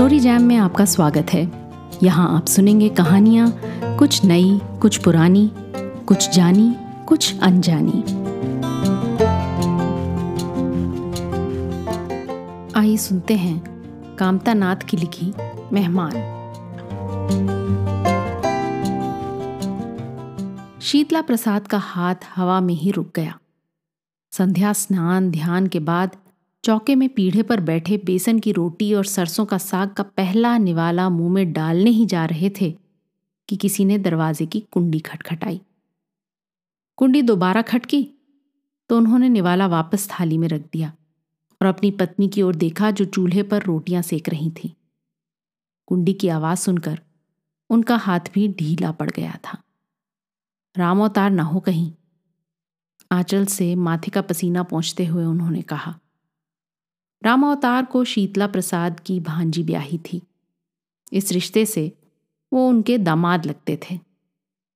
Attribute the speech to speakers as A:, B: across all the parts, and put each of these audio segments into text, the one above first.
A: Story jam में आपका स्वागत है। यहाँ आप सुनेंगे कहानियाँ, कुछ नई, कुछ पुरानी, कुछ जानी, कुछ अनजानी। आइए सुनते हैं कामता नाथ की लिखी मेहमान। शीतला प्रसाद का हाथ हवा में ही रुक गया। संध्या स्नान ध्यान के बाद चौके में पीढ़े पर बैठे बेसन की रोटी और सरसों का साग का पहला निवाला मुँह में डालने ही जा रहे थे कि किसी ने दरवाजे की कुंडी खटखटाई। कुंडी दोबारा खटकी तो उन्होंने निवाला वापस थाली में रख दिया और अपनी पत्नी की ओर देखा जो चूल्हे पर रोटियाँ सेक रही थी। कुंडी की आवाज़ सुनकर उनका हाथ भी ढीला पड़ गया था। राम अवतार ना हो कहीं। आंचल से माथे का पसीना पहुँचते हुए उन्होंने कहा राम अवतार को शीतला प्रसाद की भांजी ब्याही थी। इस रिश्ते से वो उनके दामाद लगते थे।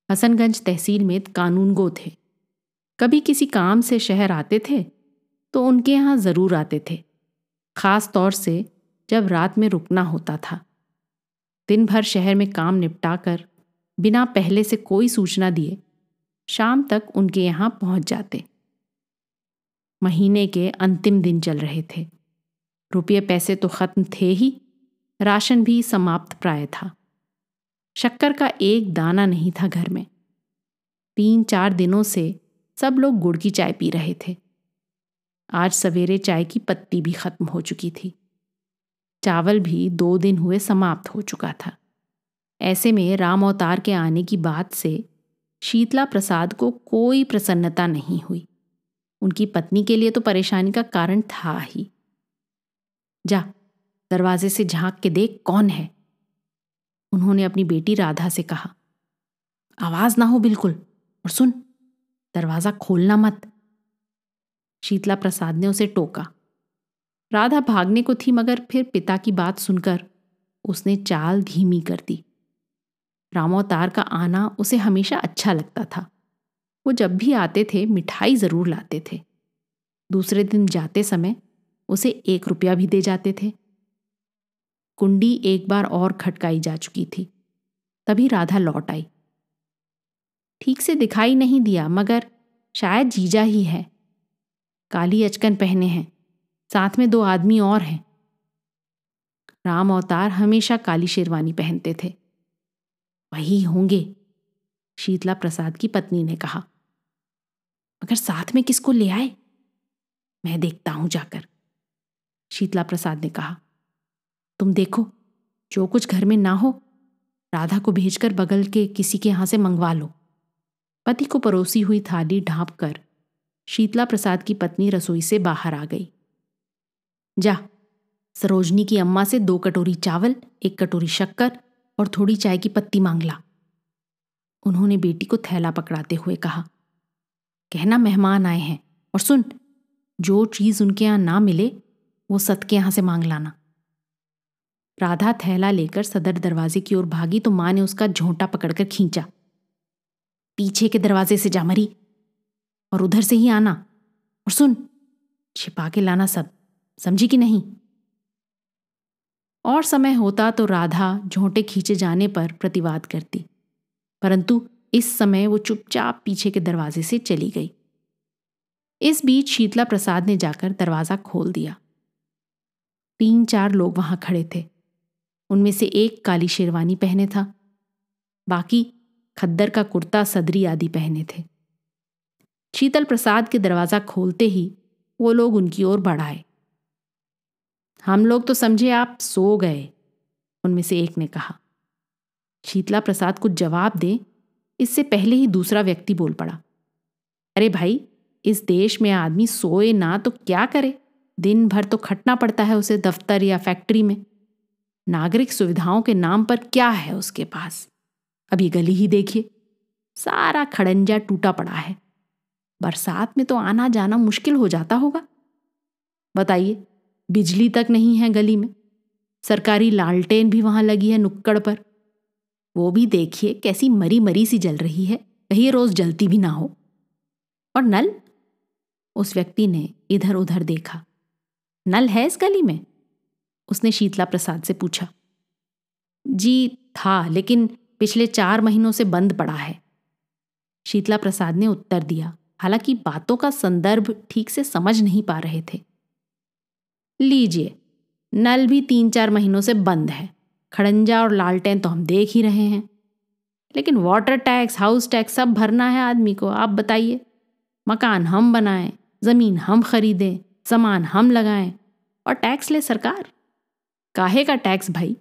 A: हसनगंज तहसील में कानून गो थे। कभी किसी काम से शहर आते थे तो उनके यहाँ ज़रूर आते थे, खास तौर से जब रात में रुकना होता था। दिन भर शहर में काम निपटा कर बिना पहले से कोई सूचना दिए, शाम तक उनके यहाँ पहुँच जाते। महीने के अंतिम दिन चल रहे थे। रुपये पैसे तो खत्म थे ही। राशन भी समाप्त प्राय था। शक्कर का एक दाना नहीं था घर में। तीन चार दिनों से सब लोग गुड़ की चाय पी रहे थे। आज सवेरे चाय की पत्ती भी खत्म हो चुकी थी। चावल भी दो दिन हुए समाप्त हो चुका था। ऐसे में राम अवतार के आने की बात से शीतला प्रसाद को कोई प्रसन्नता नहीं हुई। उनकी पत्नी के लिए तो परेशानी का कारण था ही। जा, दरवाजे से झाँक के देख कौन है? उन्होंने अपनी बेटी राधा से कहा, आवाज़ ना हो बिल्कुल, और सुन, दरवाज़ा खोलना मत। शीतला प्रसाद ने उसे टोका। राधा भागने को थी, मगर फिर पिता की बात सुनकर उसने चाल धीमी कर दी। रामोतार का आना उसे हमेशा अच्छा लगता था। वो जब भी आते थे, मिठाई ज़रूर लाते थे। दूसरे दिन जाते समय उसे एक रुपया भी दे जाते थे। कुंडी एक बार और खटकाई जा चुकी थी। तभी राधा लौट आई। ठीक से दिखाई नहीं दिया, मगर शायद जीजा ही है। काली अचकन पहने हैं। साथ में दो आदमी और हैं। राम अवतार हमेशा काली शेरवानी पहनते थे। वही होंगे, शीतला प्रसाद की पत्नी ने कहा। मगर साथ में किसको ले आए? मैं देखता हूँ जाकर। शीतला प्रसाद ने कहा, तुम देखो, जो कुछ घर में ना हो, राधा को भेजकर बगल के किसी के यहाँ से मंगवा लो। पति को परोसी हुई थाली ढांप कर शीतला प्रसाद की पत्नी रसोई से बाहर आ गई। जा, सरोजनी की अम्मा से दो कटोरी चावल, एक कटोरी शक्कर और थोड़ी चाय की पत्ती मांग ला। उन्होंने बेटी को थैला पकड़ाते हुए कहा, कहना मेहमान आए हैं और सुन, जो चीज़ उनके यहाँ ना मिले वो सत के यहाँ से मांग लाना। राधा थैला लेकर सदर दरवाजे की ओर भागी तो माँ ने उसका झोंटा पकड़कर खींचा। पीछे के दरवाजे से जा मरी और उधर से ही आना। और सुन, छिपा के लाना सब, समझी कि नहीं? और समय होता तो राधा झोंटे खींचे जाने पर प्रतिवाद करती, परंतु इस समय वो चुपचाप पीछे के दरवाजे से चली गई। इस बीच शीतला प्रसाद ने जाकर दरवाज़ा खोल दिया। तीन चार लोग वहाँ खड़े थे। उनमें से एक काली शेरवानी पहने था। बाकी खद्दर का कुर्ता, सदरी आदि पहने थे। शीतल प्रसाद के दरवाज़ा खोलते ही वो लोग उनकी ओर बढ़ाए हम लोग तो समझे आप सो गए, उनमें से एक ने कहा। शीतला प्रसाद कुछ जवाब दे, इससे पहले ही दूसरा व्यक्ति बोल पड़ा। अरे भाई, इस देश में आदमी सोए ना तो क्या करे? दिन भर तो खटना पड़ता है उसे दफ्तर या फैक्ट्री में। नागरिक सुविधाओं के नाम पर क्या है उसके पास? अभी गली ही देखिए। सारा खड़ंजा टूटा पड़ा है। बरसात में तो आना जाना मुश्किल हो जाता होगा। बताइए, बिजली तक नहीं है गली में। सरकारी लालटेन भी वहाँ लगी है नुक्कड़ पर। वो भी देखिए कैसी मरी मरी सी जल रही है। कहीं रोज जलती भी ना हो। और नल? उस व्यक्ति ने इधर उधर देखा। नल है इस गली में? उसने शीतला प्रसाद से पूछा। जी, था, लेकिन पिछले चार महीनों से बंद पड़ा है। शीतला प्रसाद ने उत्तर दिया। हालाँकि बातों का संदर्भ ठीक से समझ नहीं पा रहे थे। लीजिए, नल भी तीन चार महीनों से बंद है। खड़ंजा और लालटेन तो हम देख ही रहे हैं। लेकिन वाटर टैक्स हाउस टैक्स सब भरना है आदमी को, आप बताइए। मकान हम बनाएँ, ज़मीन हम खरीदें सामान हम लगाएँ और टैक्स ले सरकार। काहे का टैक्स भाई?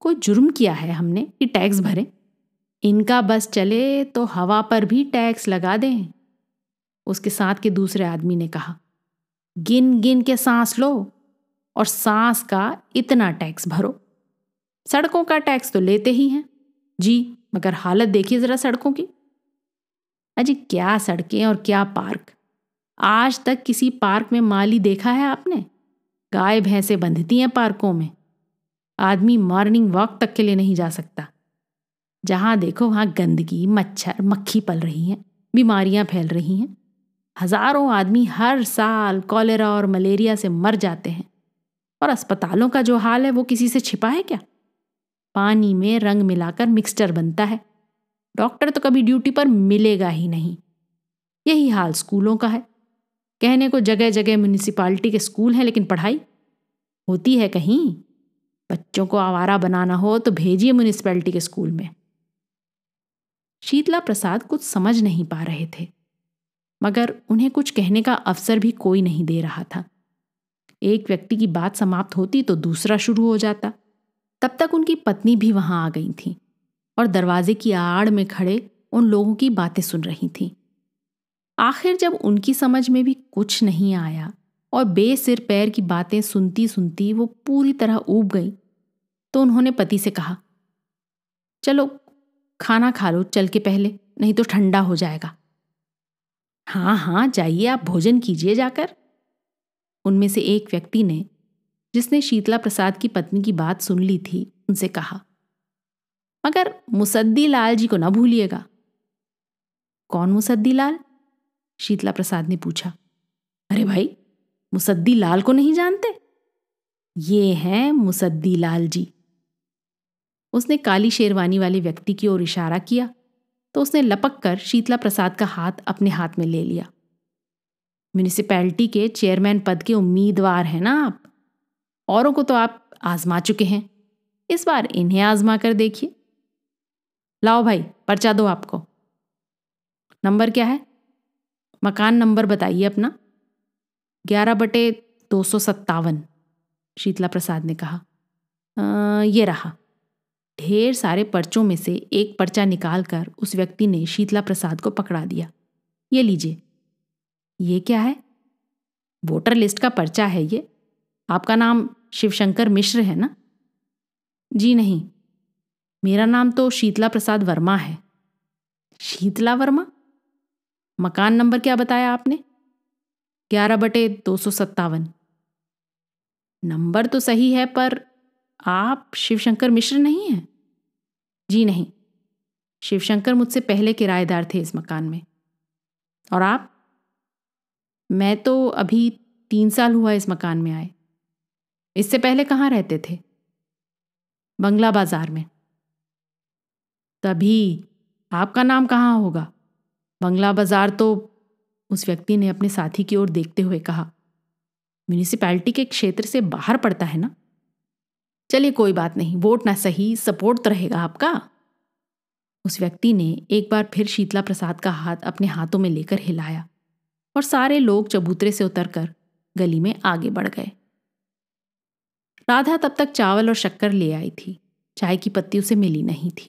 A: कोई जुर्म किया है हमने कि टैक्स भरें? इनका बस चले तो हवा पर भी टैक्स लगा दें। उसके साथ के दूसरे आदमी ने कहा, गिन गिन के सांस लो और सांस का इतना टैक्स भरो। सड़कों का टैक्स तो लेते ही हैं। जी, मगर हालत देखिए जरा सड़कों की। अजी, क्या सड़कें और क्या पार्क? आज तक किसी पार्क में माली देखा है आपने? गाय, भैंसे बंधती हैं पार्कों में। आदमी मॉर्निंग वॉक तक के लिए नहीं जा सकता। जहाँ देखो, वहाँ गंदगी, मच्छर, मक्खी पल रही हैं, बीमारियाँ फैल रही हैं। हज़ारों आदमी हर साल कॉलेरा और मलेरिया से मर जाते हैं। और अस्पतालों का जो हाल है, वो किसी से छिपा है क्या? पानी में रंग मिलाकर मिक्सचर बनता है। डॉक्टर तो कभी ड्यूटी पर मिलेगा ही नहीं। यही हाल स्कूलों का है। कहने को जगह जगह म्यूनिसिपालिटी के स्कूल हैं, लेकिन पढ़ाई होती है कहीं। बच्चों को आवारा बनाना हो तो भेजिए म्यूनिसिपैलिटी के स्कूल में। शीतला प्रसाद कुछ समझ नहीं पा रहे थे, मगर उन्हें कुछ कहने का अवसर भी कोई नहीं दे रहा था। एक व्यक्ति की बात समाप्त होती तो दूसरा शुरू हो जाता। तब तक उनकी पत्नी भी वहाँ आ गई थी और दरवाजे की आड़ में खड़े उन लोगों की बातें सुन रही थी। आखिर जब उनकी समझ में भी कुछ नहीं आया और बेसिर पैर की बातें सुनती सुनती वो पूरी तरह ऊब गई तो उन्होंने पति से कहा, चलो, खाना खा लो, चल के पहले, नहीं तो ठंडा हो जाएगा। हाँ हाँ जाइए, आप भोजन कीजिए जाकर। उनमें से एक व्यक्ति ने, जिसने शीतला प्रसाद की पत्नी की बात सुन ली थी, उनसे कहा, मगर मुसद्दी लाल जी को ना भूलिएगा। कौन मुसद्दी लाल? शीतला प्रसाद ने पूछा, अरे भाई, मुसद्दी लाल को नहीं जानते? ये हैं मुसद्दी लाल जी. उसने काली शेरवानी वाले व्यक्ति की ओर इशारा किया तो उसने लपक कर शीतला प्रसाद का हाथ अपने हाथ में ले लिया। म्यूनिसिपैलिटी के चेयरमैन पद के उम्मीदवार हैं ना आप? औरों को तो आप आजमा चुके हैं। इस बार इन्हें आजमा कर देखिए। लाओ भाई, पर्चा दो आपको। नंबर क्या है? मकान नंबर बताइए अपना। ग्यारह बटे दो सौ सत्तावन शीतला प्रसाद ने कहा। आ, ये रहा। ढेर सारे पर्चों में से एक पर्चा निकालकर उस व्यक्ति ने शीतला प्रसाद को पकड़ा दिया। ये लीजिए। ये क्या है? वोटर लिस्ट का पर्चा है ये। आपका नाम शिवशंकर मिश्र है ना? जी नहीं। मेरा नाम तो शीतला प्रसाद वर्मा है। शीतला वर्मा? मकान नंबर क्या बताया आपने? ग्यारह बटे दो सौ सत्तावन। नंबर तो सही है, पर आप शिवशंकर मिश्र नहीं हैं? जी नहीं। शिवशंकर मुझसे पहले किराएदार थे इस मकान में। और आप? मैं तो अभी तीन साल हुआ इस मकान में आए। इससे पहले कहाँ रहते थे? बंगला बाज़ार में। तभी आपका नाम कहाँ होगा? बंगला बाज़ार तो उस व्यक्ति ने अपने साथी की ओर देखते हुए कहा म्यूनिसिपैलिटी के क्षेत्र से बाहर पड़ता है ना? चलिए कोई बात नहीं, वोट ना सही, सपोर्ट तो रहेगा आपका। उस व्यक्ति ने एक बार फिर शीतला प्रसाद का हाथ अपने हाथों में लेकर हिलाया और सारे लोग चबूतरे से उतरकर गली में आगे बढ़ गए। राधा तब तक चावल और शक्कर ले आई थी, चाय की पत्ती उसे मिली नहीं थी।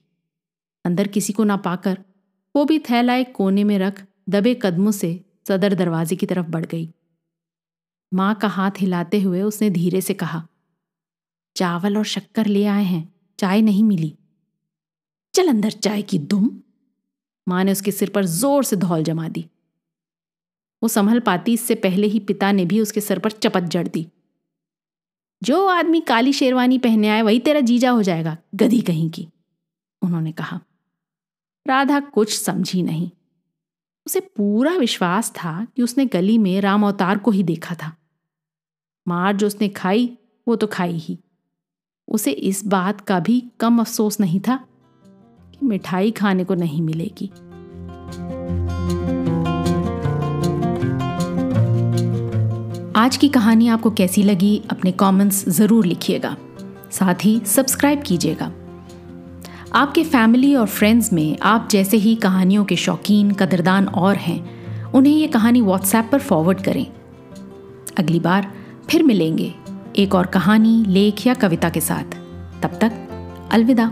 A: अंदर किसी को ना पाकर वो भी थैला एक कोने में रख दबे कदमों से सदर दरवाजे की तरफ़ बढ़ गई। माँ का हाथ हिलाते हुए उसने धीरे से कहा, चावल और शक्कर ले आए हैं, चाय नहीं मिली। चल अंदर चाय की दुम। माँ ने उसके सिर पर ज़ोर से धौल जमा दी। वो संभल पाती इससे पहले ही पिता ने भी उसके सर पर चपत जड़ दी। जो आदमी काली शेरवानी पहने आए, वही तेरा जीजा हो जाएगा, गधी कहीं की, उन्होंने कहा। राधा कुछ समझी नहीं। उसे पूरा विश्वास था कि उसने गली में राम अवतार को ही देखा था। मार जो उसने खाई, वो तो खाई ही। उसे इस बात का भी कम अफसोस नहीं था कि मिठाई खाने को नहीं मिलेगी। आज की कहानी आपको कैसी लगी, अपने कमेंट्स ज़रूर लिखिएगा। साथ ही सब्सक्राइब कीजिएगा। आपके फैमिली और फ्रेंड्स में आप जैसे ही कहानियों के शौकीन, कदरदान और हैं, उन्हें ये कहानी व्हाट्सएप पर फॉरवर्ड करें। अगली बार फिर मिलेंगे एक और कहानी, लेख या कविता के साथ। तब तक अलविदा।